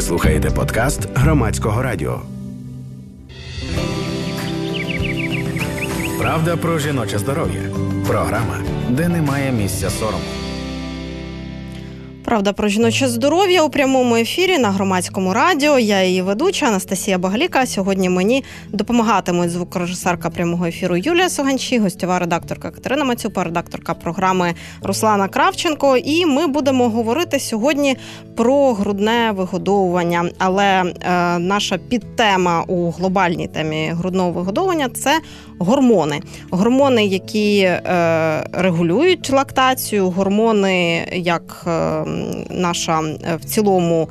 Слухаєте подкаст громадського радіо. Правда про жіноче здоров'я. Програма, де немає місця сорому. Правда про жіноче здоров'я у прямому ефірі на громадському радіо. Я її ведуча Анастасія Багаліка. Сьогодні мені допомагатимуть звукорежисерка прямого ефіру Юлія Соганчі, гостьова редакторка Катерина Мацюпа, редакторка програми Руслана Кравченко. І ми будемо говорити сьогодні про грудне вигодовування. Але е, наша підтема у глобальній темі грудного вигодовування це гормони. Гормони, які е, регулюють лактацію, гормони, як е, наша е, в цілому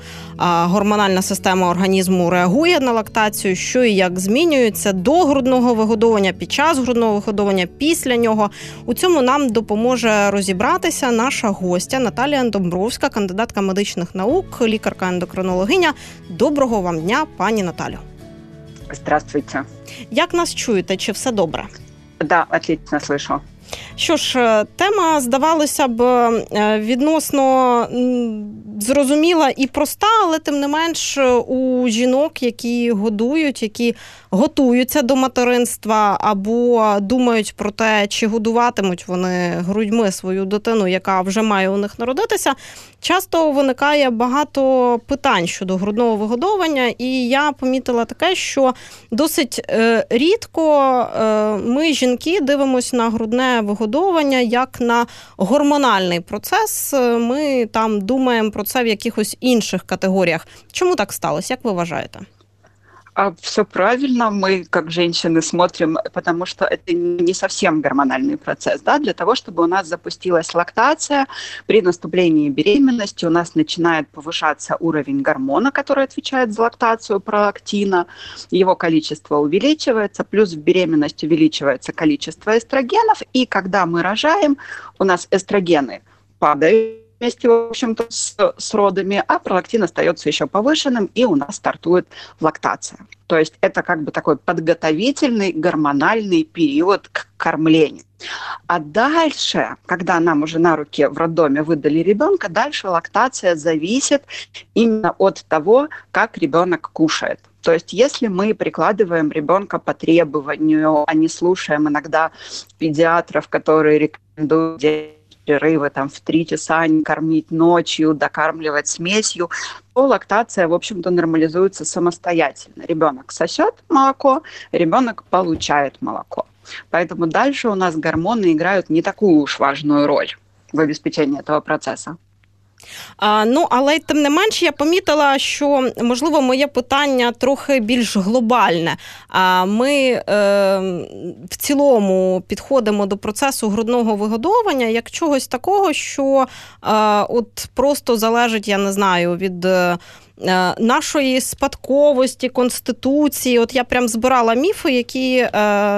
гормональна система організму реагує на лактацію, що і як змінюється до грудного вигодовування, під час грудного вигодовування, після нього. У цьому нам допоможе розібратися наша гостя Наталія Домбровська, кандидатка медичних наук, лікарка-ендокринологиня. Доброго вам дня, пані Наталю. Здравствуйте. Як нас чуєте? Чи все добре? Да, отлично слышу. Що ж, е, тема здавалося б е, відносно зрозуміла і проста, але тим не менш е, у жінок, які годують, які готуються до материнства або думають про те, чи годуватимуть вони грудьми свою дитину, яка вже має у них народитися. Часто виникає багато питань щодо грудного вигодовування, і я помітила таке, що досить е, рідко е, ми, жінки, дивимося на грудне вигодовування як на гормональний процес. Ми там думаємо про це в якихось інших категоріях. Чому так сталося? Як ви вважаєте? А все правильно, мы как женщины смотрим, потому что это не совсем гормональный процесс. Да? Для того, чтобы у нас запустилась лактация, при наступлении беременности у нас начинает повышаться уровень гормона, который отвечает за лактацию, пролактина. Его количество увеличивается, плюс в беременность увеличивается количество эстрогенов. И когда мы рожаем, у нас эстрогены падают вместе, в общем-то, с, с родами, а пролактин остается еще повышенным, и у нас стартует лактация. То есть это как бы такой подготовительный гормональный период к кормлению. А дальше, когда нам уже на руки в роддоме выдали ребенка, дальше лактация зависит именно от того, как ребенок кушает. То есть если мы прикладываем ребенка по требованию, а не слушаем иногда педиатров, которые рекомендуют перерывы там в три часа, не кормить ночью, докармливать смесью, то лактация, в общем-то, нормализуется самостоятельно. Ребенок сосет молоко, ребенок получает молоко. Поэтому дальше у нас гормоны играют не такую уж важную роль в обеспечении этого процесса. А, Ну, але тим не менш, я помітила, що можливо моє питання трохи більш глобальне. А ми е, в цілому підходимо до процесу грудного вигодовування як чогось такого, що е, от просто залежить, я не знаю, від. Е, нашої спадковості, конституції. От я прям збирала міфи, які е,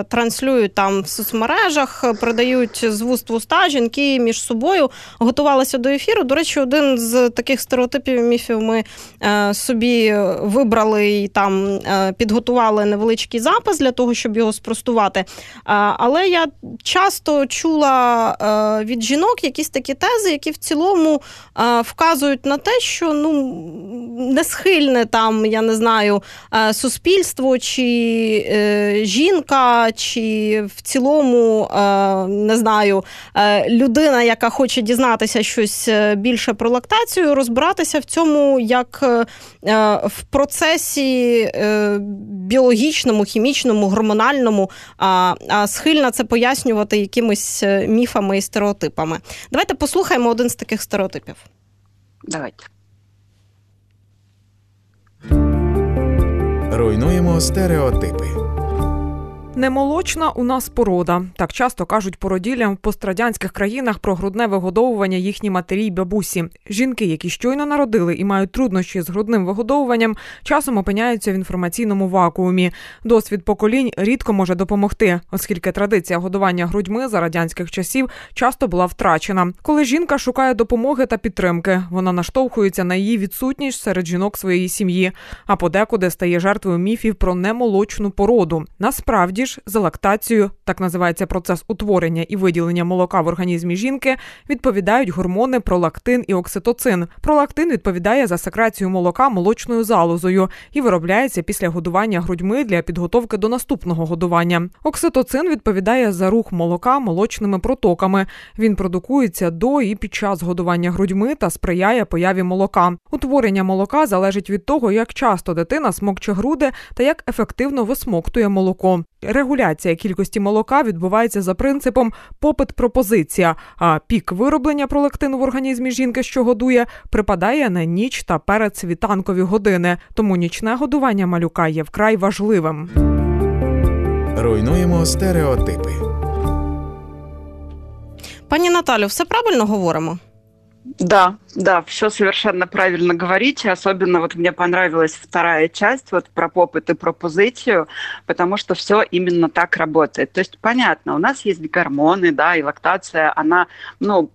транслюють там в соцмережах, продають з вуст в уста жінки між собою, готувалися до ефіру. До речі, один з таких стереотипів міфів ми е, собі вибрали і там е, підготували невеличкий запис для того, щоб його спростувати. Е, але я часто чула е, від жінок якісь такі тези, які в цілому вказують на те, що ну не схильне там, я не знаю, е, суспільство чи е, жінка, чи в цілому е, не знаю, людина, яка хоче дізнатися щось більше про лактацію, розбиратися в цьому як в процесі біологічному, хімічному, гормональному, а схильна це пояснювати якимись міфами і стереотипами. Давайте послухаємо один з таких стереотипів. Давайте. Руйнуємо стереотипи. Немолочна у нас порода. Так часто кажуть породіллям в пострадянських країнах про грудне вигодовування їхні матері й бабусі. Жінки, які щойно народили і мають труднощі з грудним вигодовуванням, часом опиняються в інформаційному вакуумі. Досвід поколінь рідко може допомогти, оскільки традиція годування грудьми за радянських часів часто була втрачена. Коли жінка шукає допомоги та підтримки, вона наштовхується на її відсутність серед жінок своєї сім'ї, а подекуди стає жертвою міфів про немолочну породу. Насправді Тоді за лактацію, так називається процес утворення і виділення молока в організмі жінки, відповідають гормони пролактин і окситоцин. Пролактин відповідає за секрецію молока молочною залозою і виробляється після годування грудьми для підготовки до наступного годування. Окситоцин відповідає за рух молока молочними протоками. Він продукується до і під час годування грудьми та сприяє появі молока. Утворення молока залежить від того, як часто дитина смокче груди та як ефективно висмоктує молоко. Регуляція кількості молока відбувається за принципом попит-пропозиція, а пік вироблення пролактину в організмі жінки, що годує, припадає на ніч та перед світанкові години. Тому нічне годування малюка є вкрай важливим. Руйнуємо стереотипи. Пані Наталю, все правильно говоримо? Да, да, все совершенно правильно говорите. Особенно вот мне понравилась вторая часть вот про попыт и пропозицию, потому что все именно так работает. То есть понятно, у нас есть гормоны, да, и лактация, она, ну,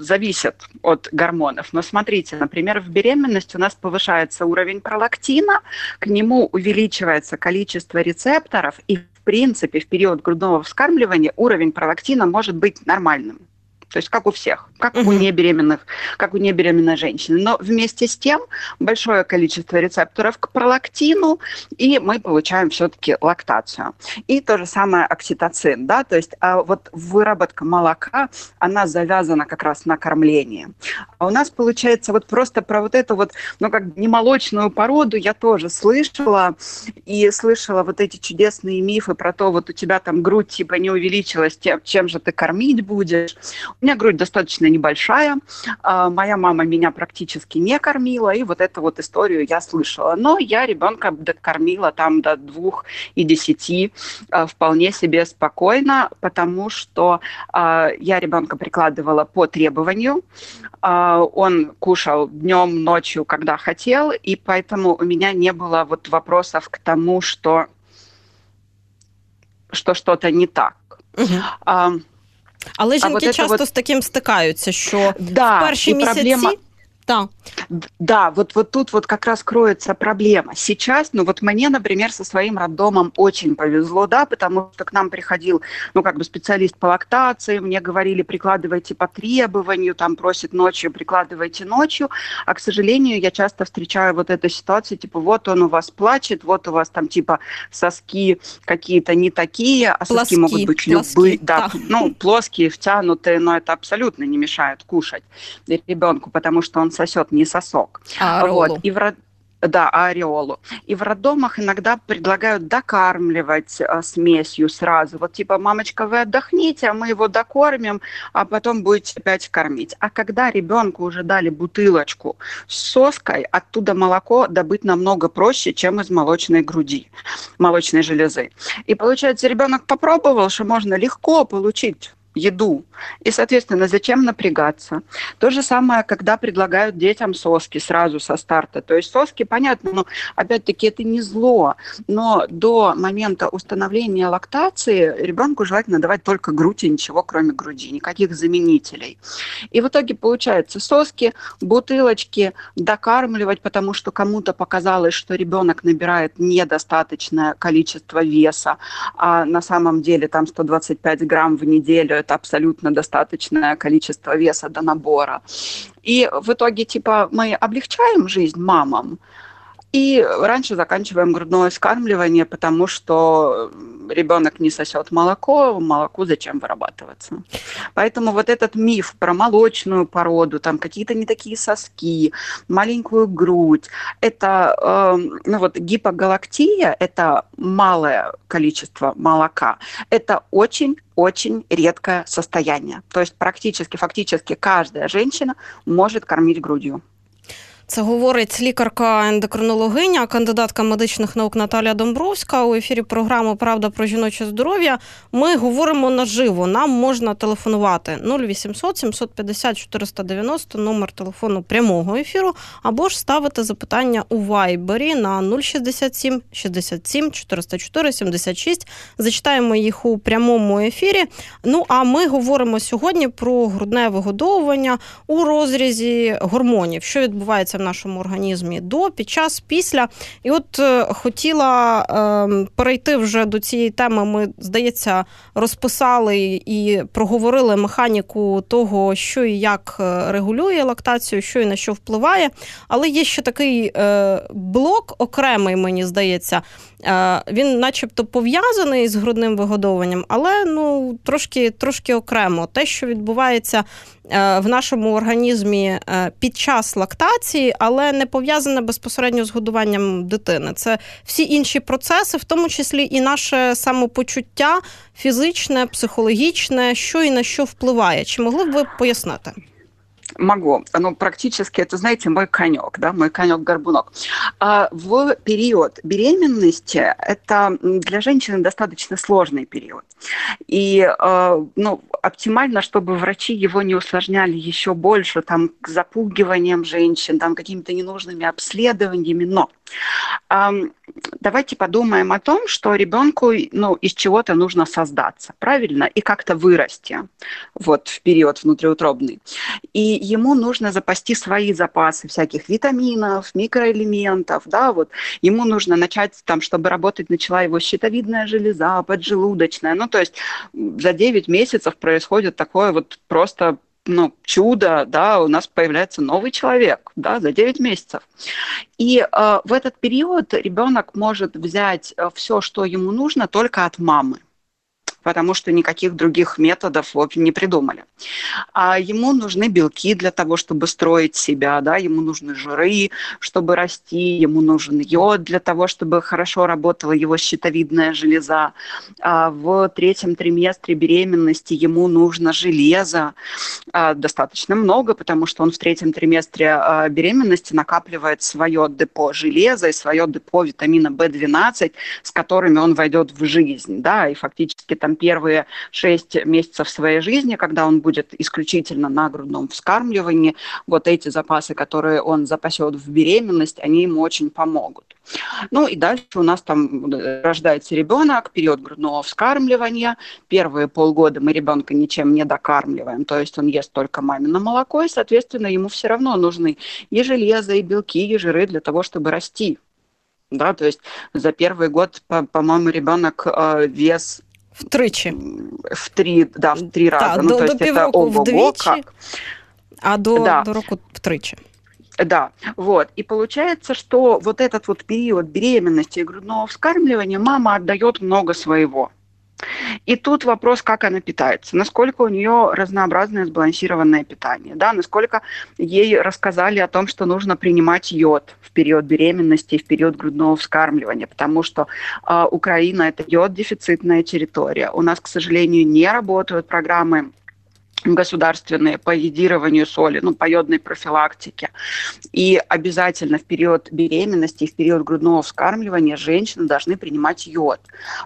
зависит от гормонов. Но смотрите, например, в беременности у нас повышается уровень пролактина, к нему увеличивается количество рецепторов, и в принципе в период грудного вскармливания уровень пролактина может быть нормальным. То есть как у всех, как у небеременных, как у небеременной женщины. Но вместе с тем большое количество рецепторов к пролактину, и мы получаем все-таки лактацию. И то же самое окситоцин, да, то есть а вот выработка молока, она завязана как раз на кормлении. А у нас получается вот просто про вот эту вот, ну как немолочную породу я тоже слышала, и слышала вот эти чудесные мифы про то, вот у тебя там грудь типа не увеличилась, тем, чем же ты кормить будешь. У меня грудь достаточно небольшая. А, моя мама меня практически не кормила, и вот эту вот историю я слышала. Но я ребенка докормила там до двух и десяти а, вполне себе спокойно, потому что а, я ребенка прикладывала по требованию. Он кушал днем, ночью, когда хотел, и поэтому у меня не было вот вопросов к тому, что что что-то не так. Угу. Але жінки а часто вот... з таким стикаються, що да, в перші місяці. Проблема... Да. Да, вот, вот тут вот как раз кроется проблема. Сейчас, ну вот мне, например, со своим роддомом очень повезло, да, потому что к нам приходил, ну как бы специалист по лактации, мне говорили, прикладывайте по требованию, там просит ночью, прикладывайте ночью, а, к сожалению, я часто встречаю вот эту ситуацию, типа, вот он у вас плачет, вот у вас там типа соски какие-то не такие, а плоски, соски могут быть любые, да, да, ну плоские, втянутые, но это абсолютно не мешает кушать ребенку, потому что он сосет не сосок. А, вот. И в да, ореолу. И в роддомах иногда предлагают докармливать а, смесью сразу. Вот типа, мамочка, вы отдохните, а мы его докормим, а потом будете опять кормить. А когда ребенку уже дали бутылочку с соской, оттуда молоко добыть намного проще, чем из молочной груди, молочной железы. И получается, ребенок попробовал, что можно легко получить еду. И, соответственно, зачем напрягаться? То же самое, когда предлагают детям соски сразу со старта. То есть соски, понятно, но опять-таки это не зло, но до момента установления лактации ребенку желательно давать только грудь и ничего, кроме груди, никаких заменителей. И в итоге получается соски, бутылочки, докармливать, потому что кому-то показалось, что ребенок набирает недостаточное количество веса, а на самом деле там 125 грамм в неделю это абсолютно достаточное количество веса до набора. И в итоге, типа, мы облегчаем жизнь мамам, и раньше заканчиваем грудное вскармливание, потому что ребенок не сосет молоко, молоку зачем вырабатываться. Поэтому вот этот миф про молочную породу, там какие-то не такие соски, маленькую грудь, это э, ну вот гипогалактия, это малое количество молока, это очень очень редкое состояние. То есть практически, фактически каждая женщина может кормить грудью. Це говорить лікарка ендокринологиня, кандидатка медичних наук Наталія Домбровська у ефірі програми Правда про жіноче здоров'я. Ми говоримо наживо. Нам можна телефонувати 0800 750 490, номер телефону прямого ефіру, або ж ставити запитання у вайбері на 067 67 404 76. Зачитаємо їх у прямому ефірі. Ну а ми говоримо сьогодні про грудне вигодовування у розрізі гормонів, що відбувається нашому організмі до, під час, після. І от е, хотіла е, перейти вже до цієї теми. Ми, здається, розписали і проговорили механіку того, що і як е, регулює лактацію, що і на що впливає. Але є ще такий е, блок окремий, мені здається. Е, він, начебто, пов'язаний з грудним вигодовуванням, але ну трошки трошки окремо. Те, що відбувається е, в нашому організмі е, під час лактації, але не пов'язане безпосередньо з годуванням дитини. Це всі інші процеси, в тому числі і наше самопочуття фізичне, психологічне, що і на що впливає. Чи могли б ви пояснити? Могу. Ну, практически, это, знаете, мой конек, да, мой конек-горбунок. А в период беременности это для женщины достаточно сложный период. И, э, ну, оптимально, чтобы врачи его не усложняли еще больше, там, к запугиваниям женщин, там, какими-то ненужными обследованиями, но давайте подумаем о том, что ребенку ну, из чего-то нужно создаться, правильно, и как-то вырасти вот в период внутриутробный. И ему нужно запасти свои запасы всяких витаминов, микроэлементов, да, вот ему нужно начать там, чтобы работать начала его щитовидная железа, поджелудочная, ну, то есть за 9 месяцев происходит такое вот просто ну, чудо, да, у нас появляется новый человек, да, за 9 месяцев. И э, в этот период ребенок может взять э, все, что ему нужно, только от мамы потому что никаких других методов в общем, не придумали. А ему нужны белки для того, чтобы строить себя, да, ему нужны жиры, чтобы расти, ему нужен йод для того, чтобы хорошо работала его щитовидная железа. А в третьем триместре беременности ему нужно железо а, достаточно много, потому что он в третьем триместре а, беременности накапливает свое депо железа и свое депо витамина В12, с которыми он войдет в жизнь, да, и фактически там первые шесть месяцев своей жизни, когда он будет исключительно на грудном вскармливании, вот эти запасы, которые он запасет в беременность, они ему очень помогут. Ну и дальше у нас там рождается ребенок, период грудного вскармливания. Первые полгода мы ребенка ничем не докармливаем, то есть он ест только мамино молоко, и, соответственно, ему все равно нужны и железо, и белки, и жиры для того, чтобы расти. Да, то есть за первый год, по-моему, ребенок э, вес Втричі. В три, да, в три раза. Да, ну, до, то до есть півроку это вдвічі, как. а до, да. до року втричі. Да, вот. И получается, что вот этот вот период беременности и грудного вскармливания мама отдает много своего. И тут вопрос, как она питается, насколько у нее разнообразное сбалансированное питание, да, насколько ей рассказали о том, что нужно принимать йод в период беременности в период грудного вскармливания, потому что э, Украина это йод-дефицитная территория. У нас, к сожалению, не работают программы государственные по едированию соли, ну, по йодной профилактике. И обязательно в период беременности и в период грудного вскармливания женщины должны принимать йод,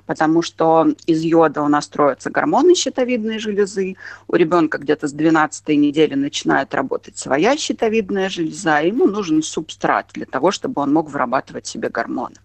потому что из йода у нас строятся гормоны щитовидной железы, у ребенка где-то с 12 недели начинает работать своя щитовидная железа, ему нужен субстрат для того, чтобы он мог вырабатывать себе гормоны.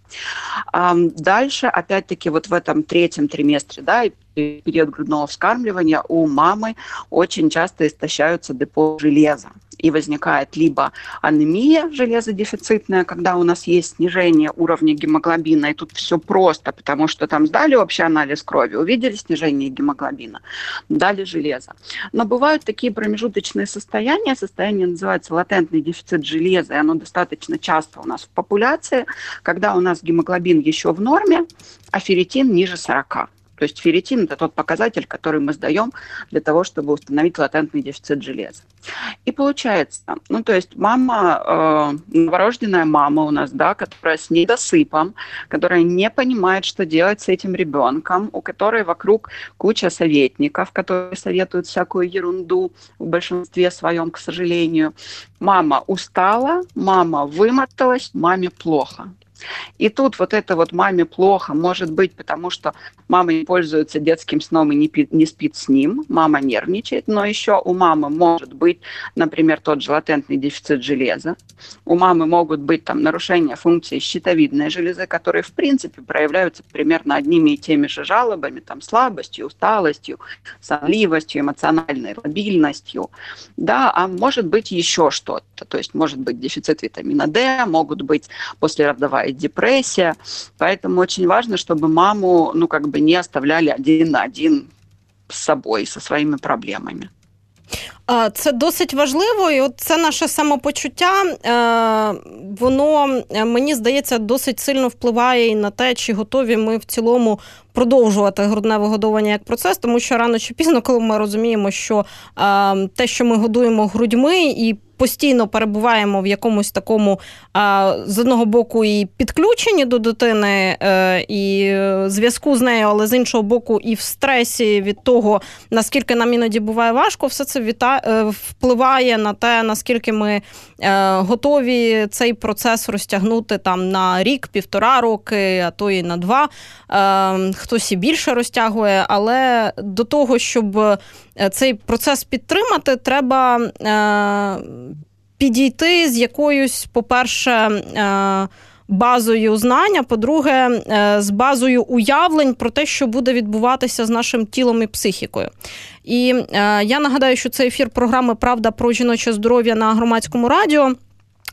Дальше, опять-таки, вот в этом третьем триместре, да, период грудного вскармливания у мамы очень часто истощаются депо железа. И возникает либо анемия железодефицитная, когда у нас есть снижение уровня гемоглобина, и тут все просто, потому что там сдали общий анализ крови, увидели снижение гемоглобина, дали железо. Но бывают такие промежуточные состояния, состояние называется латентный дефицит железа, и оно достаточно часто у нас в популяции, когда у нас гемоглобин еще в норме, а ферритин ниже 40. То есть ферритин – это тот показатель, который мы сдаем для того, чтобы установить латентный дефицит железа. И получается, ну то есть мама, э, новорожденная мама у нас, да, которая с недосыпом, которая не понимает, что делать с этим ребенком, у которой вокруг куча советников, которые советуют всякую ерунду в большинстве своем, к сожалению. Мама устала, мама вымоталась, маме плохо. И тут вот это вот маме плохо, может быть, потому что мама не пользуется детским сном и не, пи- не спит с ним, мама нервничает, но еще у мамы может быть, например, тот же латентный дефицит железа, у мамы могут быть там нарушения функции щитовидной железы, которые в принципе проявляются примерно одними и теми же жалобами, там слабостью, усталостью, сонливостью, эмоциональной лобильностью, да, а может быть еще что-то, то есть может быть дефицит витамина D, могут быть послеродовая депрессия, поэтому очень важно, чтобы маму, ну, как бы не оставляли один на один з собою, зі своїми проблемами. Це досить важливо, і от це наше самопочуття, воно мені здається досить сильно впливає і на те, чи готові ми в цілому продовжувати грудне вигодовування як процес, тому що рано чи пізно, коли ми розуміємо, що те, що ми годуємо грудьми і постійно перебуваємо в якомусь такому з одного боку і підключенні до дитини, е, і зв'язку з нею, але з іншого боку, і в стресі від того, наскільки нам іноді буває важко, все це е, впливає на те, наскільки ми е, готові цей процес розтягнути там на рік, півтора роки, а то і на два. Хтось і більше розтягує, але до того, щоб цей процес підтримати, треба підійти з якоюсь, по-перше, е, базою знання, по-друге, е, з базою уявлень про те, що буде відбуватися з нашим тілом і психікою. І е, я нагадаю, що це ефір програми Правда про жіноче здоров'я на громадському радіо.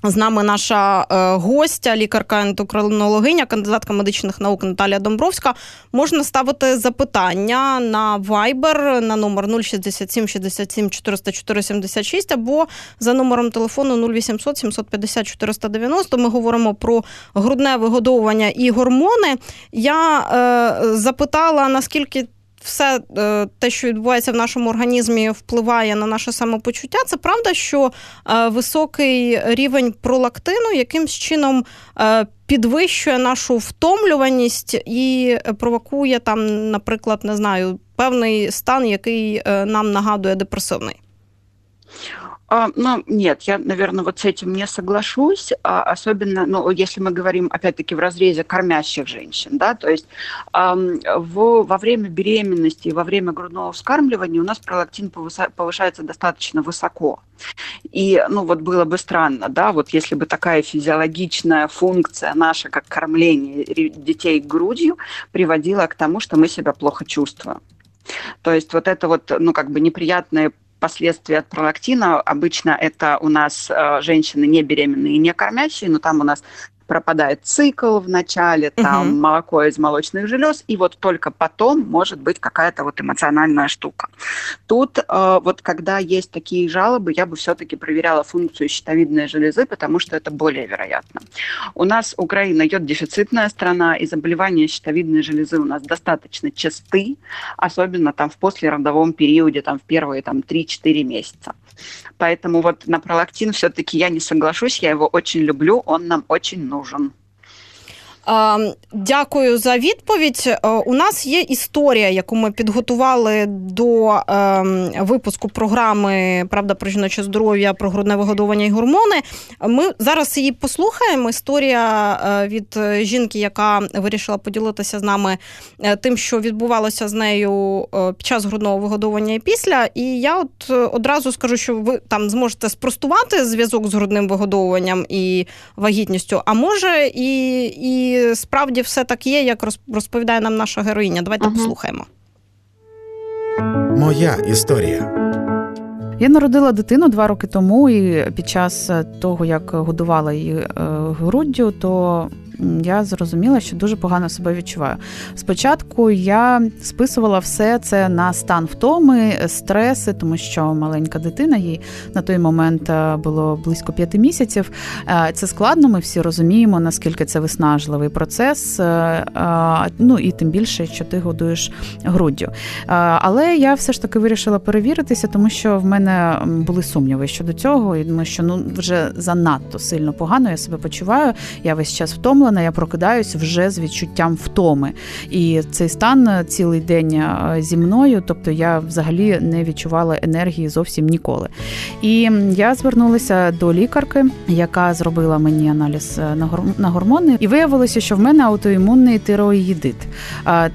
З нами наша е, гостя, лікарка ендокринологиня, кандидатка медичних наук Наталія Домбровська. Можна ставити запитання на Viber на номер 067 67 404 76 або за номером телефону 0800 750 490. Ми говоримо про грудне вигодовування і гормони. Я е, запитала, наскільки все е, те, що відбувається в нашому організмі, впливає на наше самопочуття. Це правда, що е, високий рівень пролактину якимсь чином е, підвищує нашу втомлюваність і провокує там, наприклад, не знаю, певний стан, який нам нагадує депресивний. А, ну, нет, я, наверное, вот с этим не соглашусь, а, особенно, ну, если мы говорим, опять-таки, в разрезе кормящих женщин, да, то есть а, в, во время беременности и во время грудного вскармливания у нас пролактин повышается достаточно высоко. И, ну, вот было бы странно, да, вот если бы такая физиологичная функция наша, как кормление детей грудью, приводила к тому, что мы себя плохо чувствуем. То есть вот это вот, ну, как бы неприятное последствия от пролактина. Обычно это у нас э, женщины не беременные и не кормящие, но там у нас пропадает цикл в начале, там угу. молоко из молочных желез, и вот только потом может быть какая-то вот эмоциональная штука. Тут э, вот когда есть такие жалобы, я бы все-таки проверяла функцию щитовидной железы, потому что это более вероятно. У нас Украина идет дефицитная страна, и заболевания щитовидной железы у нас достаточно часты, особенно там в послеродовом периоде, там в первые там 3-4 месяца. Поэтому вот на пролактин все-таки я не соглашусь, я его очень люблю, он нам очень нужен. нужен. Дякую за відповідь. Е, у нас є історія, яку ми підготували до ем, випуску програми Правда про жіноче здоров'я, про грудне вигодовування і гормони. Ми зараз її послухаємо. Історія е, від жінки, яка вирішила поділитися з нами е, тим, що відбувалося з нею під час грудного вигодовування і після. І я от одразу скажу, що ви там зможете спростувати зв'язок з грудним вигодовуванням і вагітністю, а може і. і справді все так є, як розповідає нам наша героїня. Давайте uh послухаємо. Моя історія. Я народила дитину два роки тому, і під час того, як годувала її е, груддю, то я зрозуміла, що дуже погано себе відчуваю. Спочатку я списувала все це на стан втоми, стреси, тому що маленька дитина їй на той момент е, було близько п'яти місяців. Е, це складно, ми всі розуміємо, наскільки це виснажливий процес. Е, ну і тим більше, що ти годуєш груддю. Але я все ж таки вирішила перевіритися, тому що в мене були сумніви щодо цього, і думаю, що ну вже занадто сильно погано я себе почуваю. Я весь час втомлена втомлена, я прокидаюсь вже з відчуттям втоми. І цей стан цілий день зі мною, тобто я взагалі не відчувала енергії зовсім ніколи. І я звернулася до лікарки, яка зробила мені аналіз на гормони, і виявилося, що в мене аутоімунний тироїдит.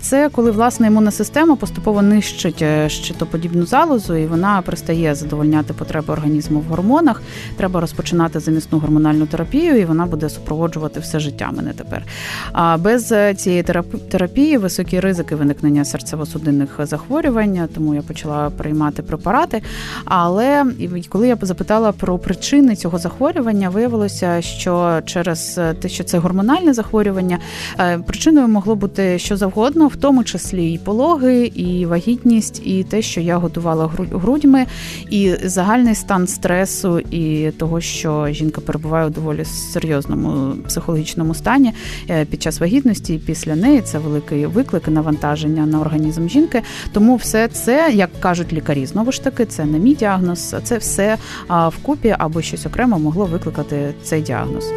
Це коли власна імунна система поступово нищить е, щитоподібну залозу, і вона перестає задовольняти потреби організму в гормонах. Треба розпочинати замісну гормональну терапію, і вона буде супроводжувати все життя мене тепер. А без е, цієї терапії високі ризики виникнення серцево-судинних захворювань, тому я почала приймати препарати. Але коли я запитала про причини цього захворювання, виявилося, що через те, що це гормональне захворювання, е, причиною могло бути що завгодно, в тому числі і пологи, і вагітність, і те, що я готувала грудьми, і загальний стан стресу, і того, що жінка перебуває у доволі серйозному психологічному стані е, під час вагітності, і після неї це великий виклик і навантаження на організм жінки. Тому все це, як кажуть лікарі, знову ж таки, це не мій діагноз, це все вкупі або щось окремо могло викликати цей діагноз.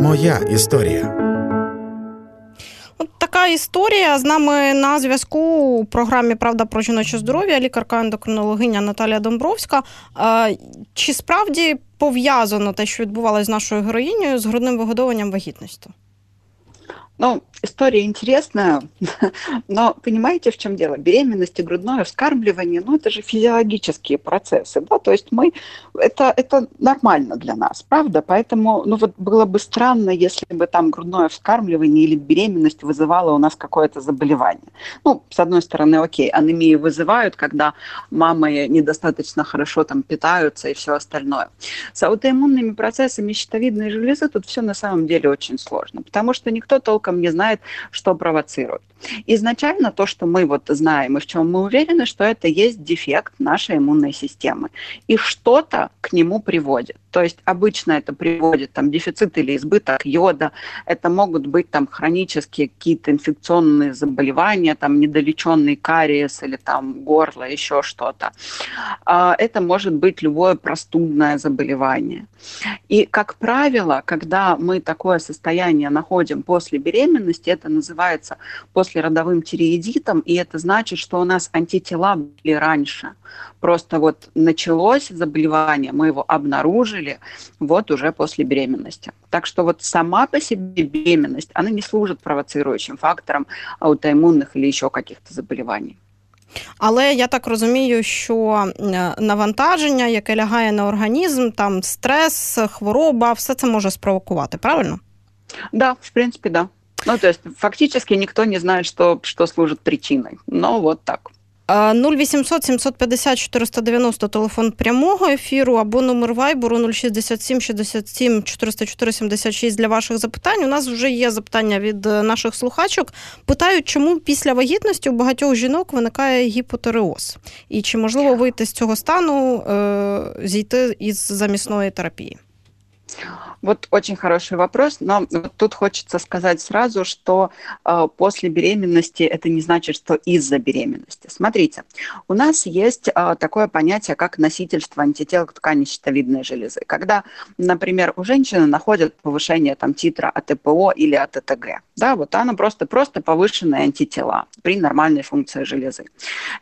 Моя історія. Така історія з нами на зв'язку у програмі Правда про жіноче здоров'я, лікарка ендокринологиня Наталія Домбровська. Чи справді пов'язано те, що відбувалося з нашою героїнею, з грудним вигодовуванням вагітністю? Ну, история интересная, но понимаете, в чем дело? Беременность и грудное вскармливание, ну, это же физиологические процессы, да, то есть мы, это, это нормально для нас, правда? Поэтому, ну, вот было бы странно, если бы там грудное вскармливание или беременность вызывало у нас какое-то заболевание. Ну, с одной стороны, окей, анемии вызывают, когда мамы недостаточно хорошо там питаются и все остальное. С аутоиммунными процессами щитовидной железы тут все на самом деле очень сложно, потому что никто толком не знает, знает, что провоцирует. Изначально то, что мы вот знаем и в чем мы уверены, что это есть дефект нашей иммунной системы. И что-то к нему приводит. То есть обычно это приводит там дефицит или избыток йода, это могут быть там хронические какие-то инфекционные заболевания, там недолеченный кариес или там горло, еще что-то. А, это может быть любое простудное заболевание. И, как правило, когда мы такое состояние находим после беременности, это называется послеродовым тиреидитом, и это значит, что у нас антитела были раньше. Просто вот началось заболевание, мы его обнаружили вот уже после беременности. Так что вот сама по себе беременность, она не служит провоцирующим фактором аутоиммунных или еще каких-то заболеваний. Але я так розумію, що навантаження, яке лягає на організм, там стрес, хвороба, все це може спровокувати, правильно? Да, в принципе, да. Ну, то есть фактически никто не знает, что, что служит причиной. Но вот так. 0800 750 490 телефон прямого ефіру або номер вайбору 067 67 404 76 для ваших запитань. У нас вже є запитання від е, наших слухачок. Питають, чому після вагітності у багатьох жінок виникає гіпотереоз, і чи можливо вийти з цього стану, е, зійти із замісної терапії? Вот очень хороший вопрос, но тут хочется сказать сразу, что э, после беременности это не значит, что из-за беременности. Смотрите, у нас есть э, такое понятие, как носительство антител к ткани щитовидной железы. Когда, например, у женщины находят повышение там, титра АТПО или АТТГ, да, вот она просто, просто повышенные антитела при нормальной функции железы.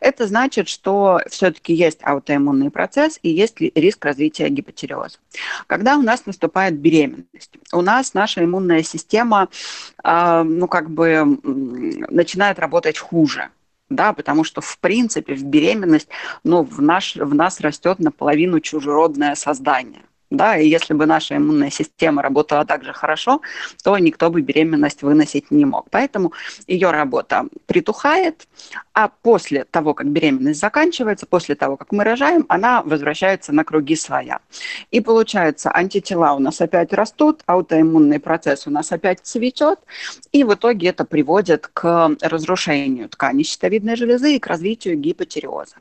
Это значит, что все-таки есть аутоиммунный процесс и есть риск развития гипотереоза. Когда у нас наступает беременность. У нас наша иммунная система, э, ну, как бы начинает работать хуже да, потому что, в принципе, в беременность, ну, в, наш, в нас растет наполовину чужеродное создание. Да, и если бы наша иммунная система работала так же хорошо, то никто бы беременность выносить не мог. Поэтому ее работа притухает, а после того, как беременность заканчивается, после того, как мы рожаем, она возвращается на круги своя. И получается, антитела у нас опять растут, аутоиммунный процесс у нас опять цветет, и в итоге это приводит к разрушению ткани щитовидной железы и к развитию гипотереоза.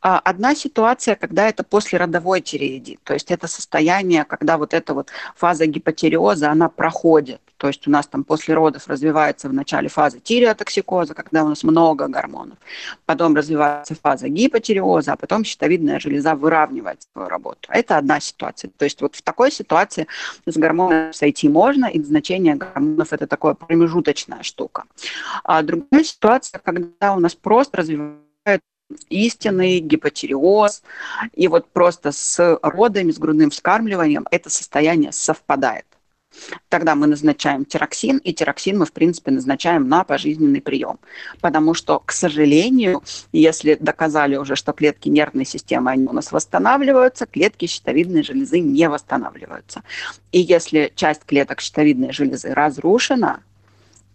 А, одна ситуация, когда это послеродовой тиреидит, то есть это состояние, когда вот эта вот фаза гипотереоза, она проходит, То есть у нас там после родов развивается в начале фаза тиреотоксикоза, когда у нас много гормонов. Потом развивается фаза гипотиреоза, а потом щитовидная железа выравнивает свою работу. Это одна ситуация. То есть вот в такой ситуации с гормонами сойти можно, и значение гормонов – это такое промежуточная штука. А другая ситуация, когда у нас просто развивается истинный гипотиреоз, и вот просто с родами, с грудным вскармливанием это состояние совпадает. Тогда мы назначаем тироксин, и тироксин мы, в принципе, назначаем на пожизненный прием. Потому что, к сожалению, если доказали уже, что клетки нервной системы, они у нас восстанавливаются, клетки щитовидной железы не восстанавливаются. И если часть клеток щитовидной железы разрушена,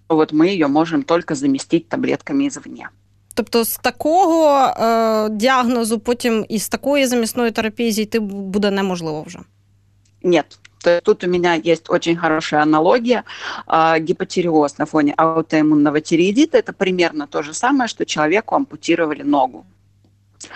то вот мы ее можем только заместить таблетками извне. Тобто з такого е, діагнозу потім із такої замісної терапії зійти буде неможливо вже? Нет. Тут у меня есть очень хорошая аналогия. Гипотиреоз на фоне аутоиммунного тиреидита – это примерно то же самое, что человеку ампутировали ногу.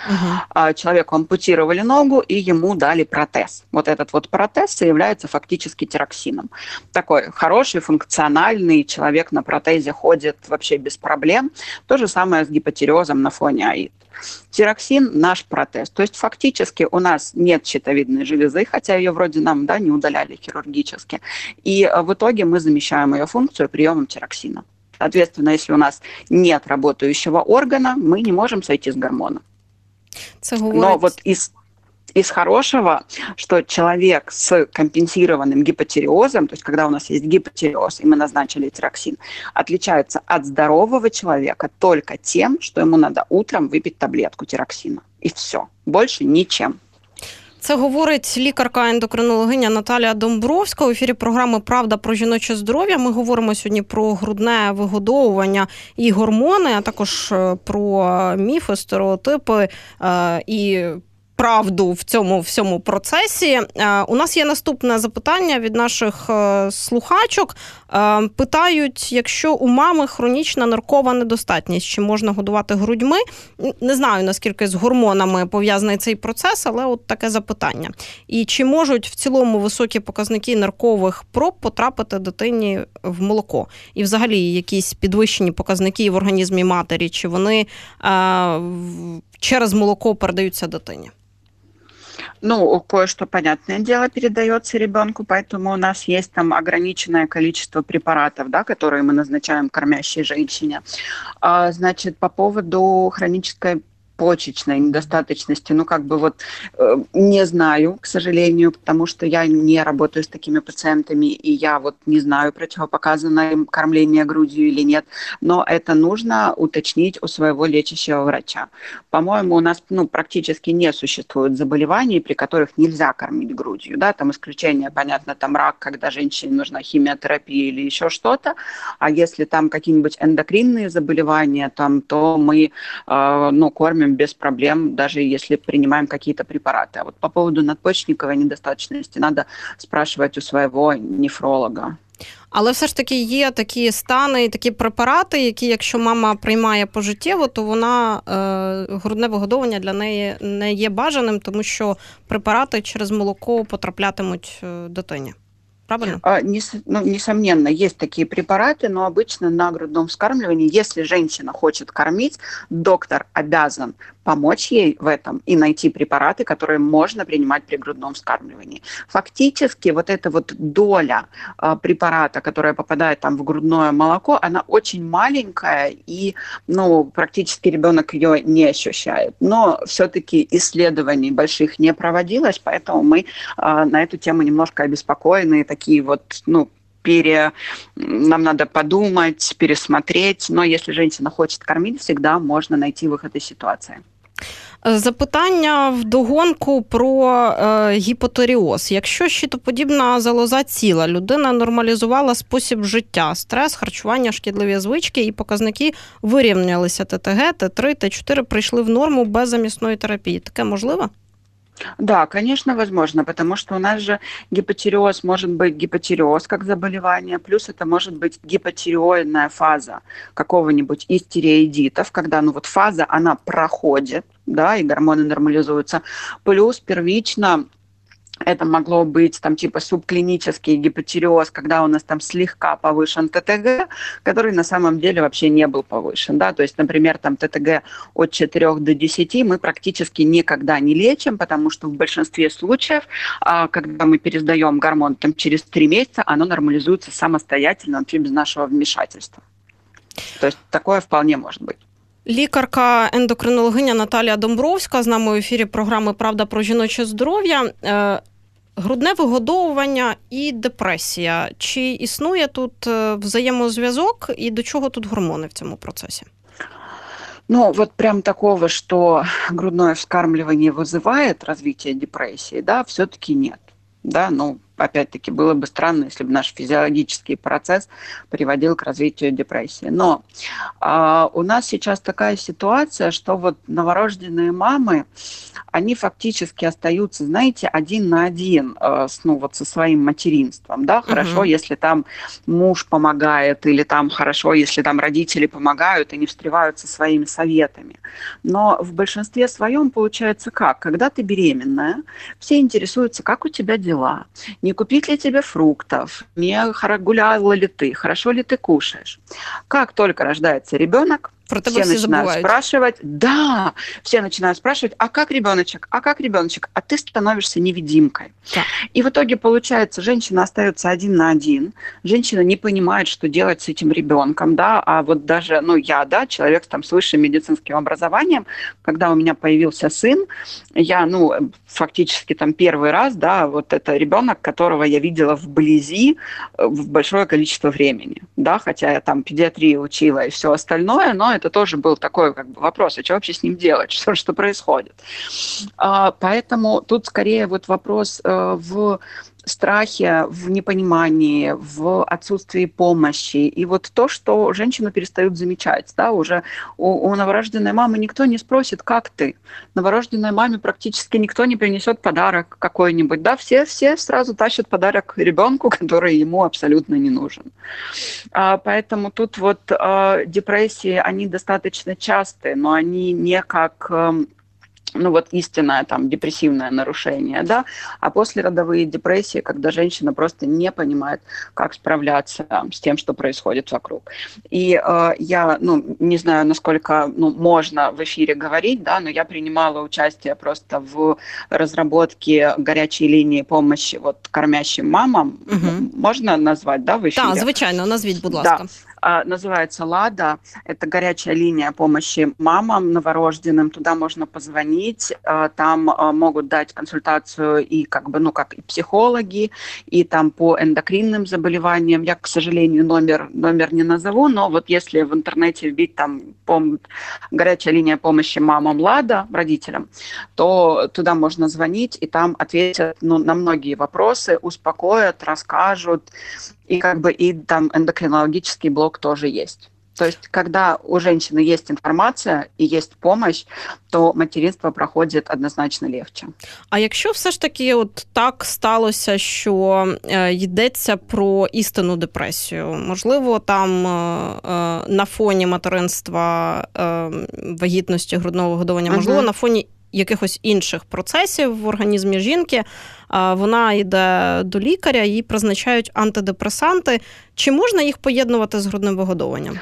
Угу. Человеку ампутировали ногу и ему дали протез. Вот этот вот протез является фактически тироксином. Такой хороший, функциональный человек на протезе ходит вообще без проблем. То же самое с гипотиреозом на фоне АИД. Тироксин – наш протез. То есть фактически у нас нет щитовидной железы, хотя ее вроде нам да, не удаляли хирургически. И в итоге мы замещаем ее функцию приемом тироксина. Соответственно, если у нас нет работающего органа, мы не можем сойти с гормона. Це говорить... Но вот из из хорошего, что человек с компенсированным гипотиреозом, то есть когда у нас есть гипотиреоз, и мы назначили тироксин, отличается от здорового человека только тем, что ему надо утром выпить таблетку тироксина. И все. Больше ничем. Це говорить лікарка-ендокринологиня Наталія Домбровська у ефірі програми Правда про жіноче здоров'я. Ми говоримо сьогодні про грудне вигодовування і гормони, а також е, про міфи, стереотипи е, і правду в цьому всьому процесі. Е, у нас є наступне запитання від наших е, слухачок. Е, питають, якщо у мами хронічна наркова недостатність, чи можна годувати грудьми? Не знаю наскільки з гормонами пов'язаний цей процес, але от таке запитання. І чи можуть в цілому високі показники наркових проб потрапити дитині в молоко? І взагалі якісь підвищені показники в організмі матері, чи вони через молоко передаються дитині? Ну, кое-что, понятное дело, передается ребенку, поэтому у нас есть там ограниченное количество препаратов, да, которые мы назначаем кормящей женщине. А, значит, по поводу хронической почечной недостаточности, ну, как бы вот э, не знаю, к сожалению, потому что я не работаю с такими пациентами, и я вот не знаю, противопоказано им кормление грудью или нет, но это нужно уточнить у своего лечащего врача. По-моему, у нас ну, практически не существует заболеваний, при которых нельзя кормить грудью, да, там исключение, понятно, там рак, когда женщине нужна химиотерапия или еще что-то, а если там какие-нибудь эндокринные заболевания, там, то мы, э, ну, кормим без проблем, даже если принимаем какие-то препараты. А вот по поводу надпочечниковой недостаточности надо спрашивать у своего нефролога. Але все ж таки є такі стани, такі препарати, які, якщо мама приймає пожиттєво, то вона е, грудне вигодовування для неї не є бажаним, тому що препарати через молоко потраплятимуть е, дитині. Правильно? А, нес, ну, несомненно, есть такие препараты, но обычно на грудном вскармливании, если женщина хочет кормить, доктор обязан помочь ей в этом и найти препараты, которые можно принимать при грудном вскармливании. Фактически вот эта вот доля э, препарата, которая попадает там в грудное молоко, она очень маленькая и, ну, практически ребенок ее не ощущает. Но все-таки исследований больших не проводилось, поэтому мы э, на эту тему немножко обеспокоены, такие вот, ну, пере... нам надо подумать, пересмотреть. Но если женщина хочет кормить, всегда можно найти выход из ситуации. Запитання вдогонку про е, гіпотеріоз. Якщо щитоподібна залоза ціла, людина нормалізувала спосіб життя, стрес, харчування, шкідливі звички і показники вирівнялися ТТГ, Т3, Т4 прийшли в норму без замісної терапії. Таке можливо? Да, конечно, возможно, потому что у нас же гипотиреоз может быть гипотиреоз как заболевание, плюс это может быть гипотиреоидная фаза какого-нибудь из тиреоидитов, когда ну вот фаза, она проходит, да, и гормоны нормализуются, плюс первично это могло быть там типа субклинический гипотиреоз, когда у нас там слегка повышен ТТГ, который на самом деле вообще не был повышен. Да? То есть, например, там ТТГ от 4 до 10 мы практически никогда не лечим, потому что в большинстве случаев, а, когда мы пересдаем гормон там, через 3 месяца, оно нормализуется самостоятельно, вообще без нашего вмешательства. То есть такое вполне может быть. Лікарка ендокринологиня Наталія Домбровська з нами в ефірі програми Правда про жіноче здоров'я. Грудне вигодовування і депресія. Чи існує тут е, взаємозв'язок і до чого тут гормони в цьому процесі? Ну, вот прям такого, что грудное вскармливание вызывает развитие депрессии, да, все-таки нет. Да, ну, опять-таки, было бы странно, если бы наш физиологический процесс приводил к развитию депрессии. Но э, у нас сейчас такая ситуация, что вот новорожденные мамы, они фактически остаются, знаете, один на один э, с, ну, вот со своим материнством. Да? Хорошо, угу. если там муж помогает, или там хорошо, если там родители помогают, они встревают со своими советами. Но в большинстве своем получается как? Когда ты беременная, все интересуются, как у тебя дела, не купить ли тебе фруктов, не гуляла ли ты, хорошо ли ты кушаешь. Как только рождается ребенок, про тебя все, все начинают забывают. спрашивать, да, все начинают спрашивать, а как ребеночек, а как ребеночек, а ты становишься невидимкой. Да. И в итоге получается, женщина остается один на один, женщина не понимает, что делать с этим ребенком, да, а вот даже, ну, я, да, человек там с высшим медицинским образованием, когда у меня появился сын, я, ну, фактически там первый раз, да, вот это ребенок, которого я видела вблизи э, в большое количество времени, да, хотя я там педиатрию учила и все остальное, но это тоже был такой как бы, вопрос, а что вообще с ним делать, что, что происходит. А, поэтому тут скорее вот вопрос э, в страхе, в непонимании, в отсутствии помощи. И вот то, что женщину перестают замечать. Да, уже у, у новорожденной мамы никто не спросит, как ты. Новорожденной маме практически никто не принесет подарок какой-нибудь. Да, все, все сразу тащат подарок ребенку, который ему абсолютно не нужен. А, поэтому тут вот а, депрессии, они достаточно частые, но они не как эм, ну вот истинное там депрессивное нарушение, да, а после родовые депрессии, когда женщина просто не понимает, как справляться с тем, что происходит вокруг. И э, я, ну, не знаю, насколько ну, можно в эфире говорить, да, но я принимала участие просто в разработке горячей линии помощи вот кормящим мамам. Угу. Можно назвать, да, в эфире? Да, звичайно, назвіть, будь ласка. Да. А, называется «Лада». Это горячая линия помощи мамам новорожденным. Туда можно позвонить, а, там а, могут дать консультацию и как бы, ну, как и психологи, и там по эндокринным заболеваниям. Я, к сожалению, номер, номер не назову, но вот если в интернете вбить там пом... горячая линия помощи мамам «Лада», родителям, то туда можно звонить, и там ответят ну, на многие вопросы, успокоят, расскажут, и как бы и там эндокринологический блок тоже есть. То есть, когда у женщины есть інформація і є помощь, то материнство проходить однозначно легче. А якщо все ж таки, от так сталося, що е, йдеться про істинну депресію, можливо, там е, е, на фоні материнства е, вагітності грудного годування, можливо, uh на фоні якихось інших процесів в організмі жінки, вона йде до лікаря, їй призначають антидепресанти. Чи можна їх поєднувати з грудним вигодовуванням?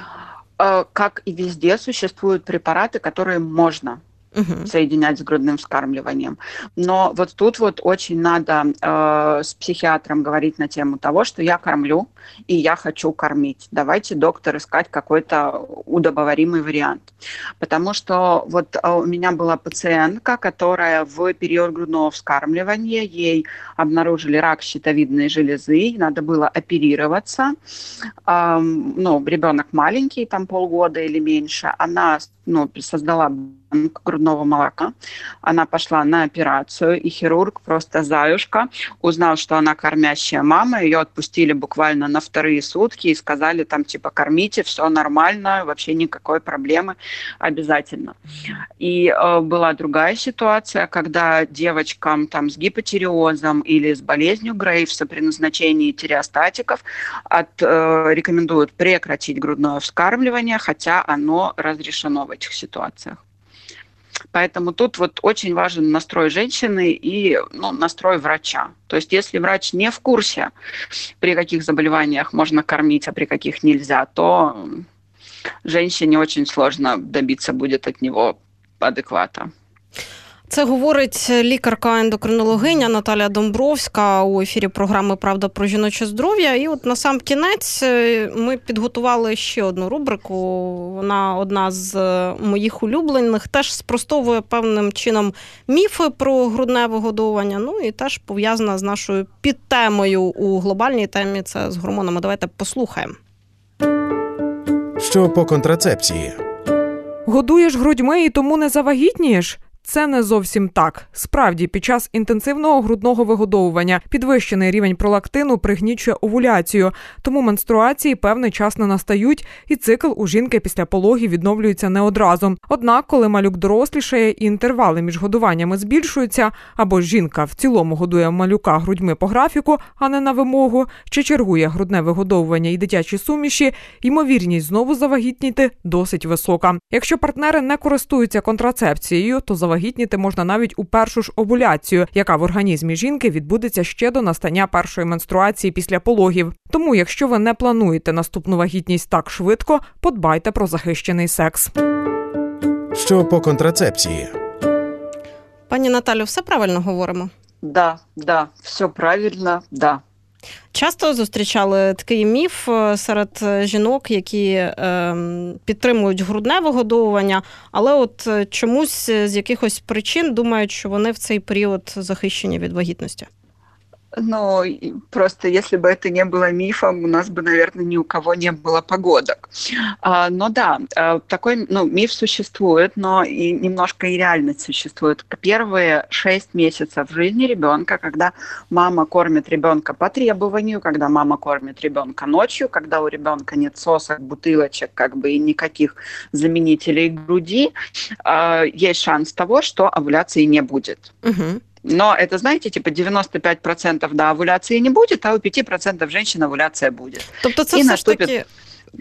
Как и везде существуют препараты, которые можно угу. соединять с грудным вскармливанием. Но вот тут вот очень надо э, с психиатром говорить на тему того, что я кормлю и я хочу кормить. Давайте, доктор, искать какой-то удобоваримый вариант. Потому что вот э, у меня была пациентка, которая в период грудного вскармливания, ей обнаружили рак щитовидной железы, надо было оперироваться. Э, ну, ребенок маленький, там полгода или меньше. Она ну, создала грудного молока. Она пошла на операцию, и хирург просто заюшка узнал, что она кормящая мама, ее отпустили буквально на вторые сутки и сказали там типа кормите, все нормально, вообще никакой проблемы обязательно. И э, была другая ситуация, когда девочкам там с гипотиреозом или с болезнью Грейвса при назначении тиреостатиков от, э, рекомендуют прекратить грудное вскармливание, хотя оно разрешено в этих ситуациях. Поэтому тут вот очень важен настрой женщины и ну, настрой врача. То есть если врач не в курсе, при каких заболеваниях можно кормить, а при каких нельзя, то женщине очень сложно добиться будет от него адеквата. Це говорить лікарка ендокринологиня Наталя Домбровська у ефірі програми Правда про жіноче здоров'я. І от на сам кінець е, ми підготували ще одну рубрику. Вона одна з моїх улюблених, теж спростовує певним чином міфи про грудне вигодовування. Ну і теж пов'язана з нашою підтемою у глобальній темі. Це з гормонами. Давайте послухаємо. Що по контрацепції? Годуєш грудьми і тому не завагітнієш? Це не зовсім так. Справді, під час інтенсивного грудного вигодовування підвищений рівень пролактину пригнічує овуляцію, тому менструації певний час не настають, і цикл у жінки після пологів відновлюється не одразу. Однак, коли малюк дорослішає і інтервали між годуваннями збільшуються, або жінка в цілому годує малюка грудьми по графіку, а не на вимогу, чи чергує грудне вигодовування і дитячі суміші, ймовірність знову завагітніти досить висока. Якщо партнери не користуються контрацепцією, то завагітніти можна навіть у першу ж овуляцію, яка в організмі жінки відбудеться ще до настання першої менструації після пологів. Тому, якщо ви не плануєте наступну вагітність так швидко, подбайте про захищений секс. Що по контрацепції? Пані Наталю, все правильно говоримо? Да, да, все правильно, да. Часто зустрічали такий міф е, серед жінок, які е, підтримують грудне вигодовування, але от е, чомусь з якихось причин думають, що вони в цей період захищені від вагітності. Ну, просто если бы это не было мифом, у нас бы, наверное, ни у кого не было погодок. А, но да, а, такой ну, миф существует, но и немножко и реальность существует. Первые шесть месяцев жизни ребенка, когда мама кормит ребенка по требованию, когда мама кормит ребенка ночью, когда у ребенка нет сосок, бутылочек, как бы и никаких заменителей груди, а, есть шанс того, что овуляции не будет. Угу. Но это, знаете, типа 95% да, овуляции не будет, а у 5% женщин овуляция будет. Тобто це І все ж таки наступить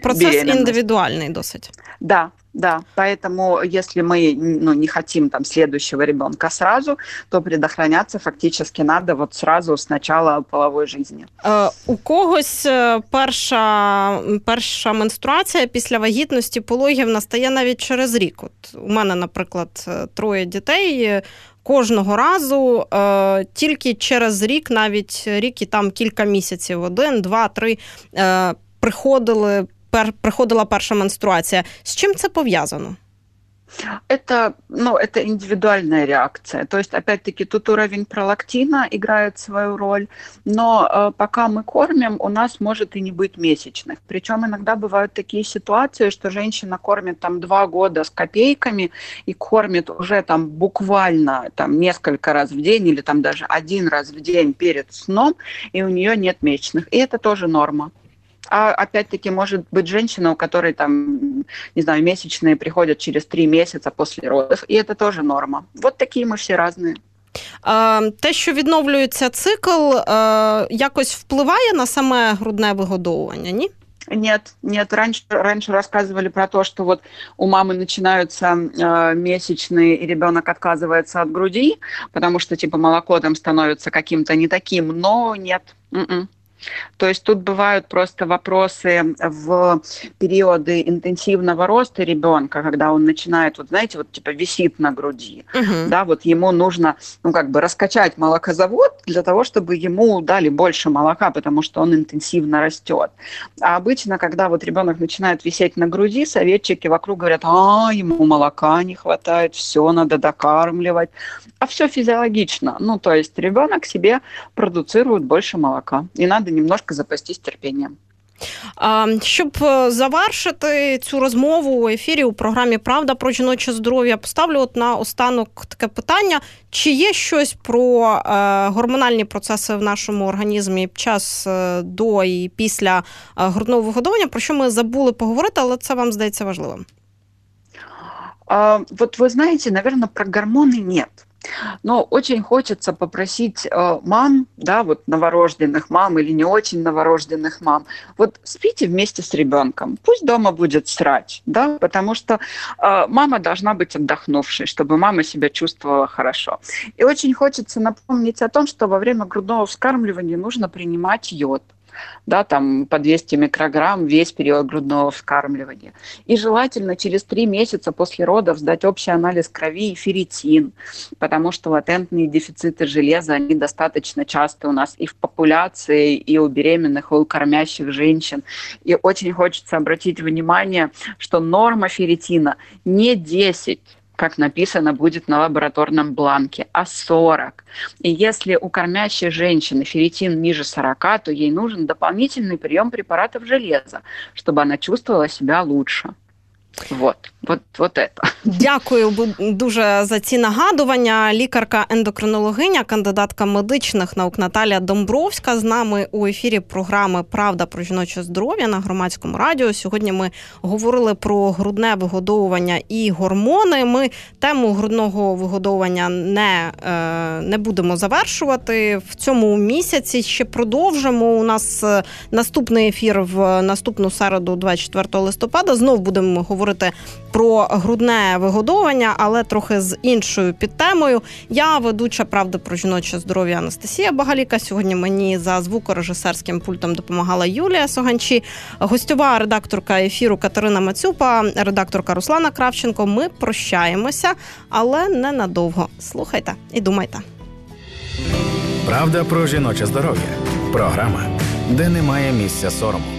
процес беременность. індивідуальний досить. Да, да. Поэтому, если мы ну, не хотим там следующего ребенка сразу, то предохраняться фактически надо вот сразу с начала половой жизни. Е, у когось е, перша, перша менструація після вагітності пологів настає навіть через рік. От у мене, наприклад, е, троє дітей. Кожного разу е, тільки через рік, навіть рік і там кілька місяців, один, два, три, е, приходили, пер, приходила перша менструація. З чим це пов'язано? Это, ну, это индивидуальная реакция. То есть, опять-таки, тут уровень пролактина играет свою роль, но э, пока мы кормим, у нас может и не быть месячных. Причем иногда бывают такие ситуации, что женщина кормит там два года с копейками и кормит уже там буквально там несколько раз в день или там даже один раз в день перед сном, и у нее нет месячных. И это тоже норма А опять-таки может быть женщина, у которой там, не знаю, месячные приходят через три месяца после родов, и это тоже норма. Вот такие мы все разные. Е, Те, що відновлюється цикл, е, якось впливає на саме грудне вигодовування, ні? Нет, нет, раньше, раньше рассказывали про то, что вот у мамы начинаются э, месячные, и ребенок отказывается от груди, потому что типа молоко там становится каким-то не таким, но нет. м-м. То есть тут бывают просто вопросы в периоды интенсивного роста ребенка, когда он начинает, вот знаете, вот типа висит на груди, Угу. да, вот ему нужно, ну, как бы раскачать молокозавод для того, чтобы ему дали больше молока, потому что он интенсивно растет. А обычно, когда вот ребенок начинает висеть на груди, советчики вокруг говорят, а, ему молока не хватает, все надо докармливать. А все физиологично. Ну, то есть ребенок себе продуцирует больше молока. И надо немножко запастись терпением. Щоб е, завершити цю розмову у ефірі у програмі Правда про жіноче здоров'я, поставлю от на останок таке питання: чи є щось про е, гормональні процеси в нашому організмі під час е, до і після грудного вигодовування, про що ми забули поговорити, але це вам здається важливим? А, вот вы знаете, наверное, про гормоны нет. Но очень хочется попросить э, мам, да, вот новорожденных мам или не очень новорожденных мам, вот спите вместе с ребенком, пусть дома будет срать, да, потому что э, мама должна быть отдохнувшей, чтобы мама себя чувствовала хорошо. И очень хочется напомнить о том, что во время грудного вскармливания нужно принимать йод да, там по 200 микрограмм весь период грудного вскармливания. И желательно через три месяца после родов сдать общий анализ крови и ферритин, потому что латентные дефициты железа, они достаточно часто у нас и в популяции, и у беременных, и у кормящих женщин. И очень хочется обратить внимание, что норма ферритина не 10, как написано будет на лабораторном бланке, а 40. И если у кормящей женщины ферритин ниже 40, то ей нужен дополнительный прием препаратов железа, чтобы она чувствовала себя лучше. Вот, от, от це. Дякую дуже за ці нагадування. Лікарка-ендокринологиня, кандидатка медичних наук Наталія Домбровська з нами у ефірі програми Правда про жіноче здоров'я на громадському радіо. Сьогодні ми говорили про грудне вигодовування і гормони. Ми тему грудного вигодовування не, е, не будемо завершувати в цьому місяці. Ще продовжимо. У нас е, наступний ефір в наступну середу, 24 листопада. Знов будемо говорити говорити про грудне вигодовування, але трохи з іншою підтемою. Я ведуча правда про жіноче здоров'я Анастасія Багаліка. Сьогодні мені за звукорежисерським пультом допомагала Юлія Соганчі, гостьова редакторка ефіру Катерина Мацюпа, редакторка Руслана Кравченко. Ми прощаємося, але ненадовго. Слухайте і думайте. Правда про жіноче здоров'я. Програма, де немає місця сорому.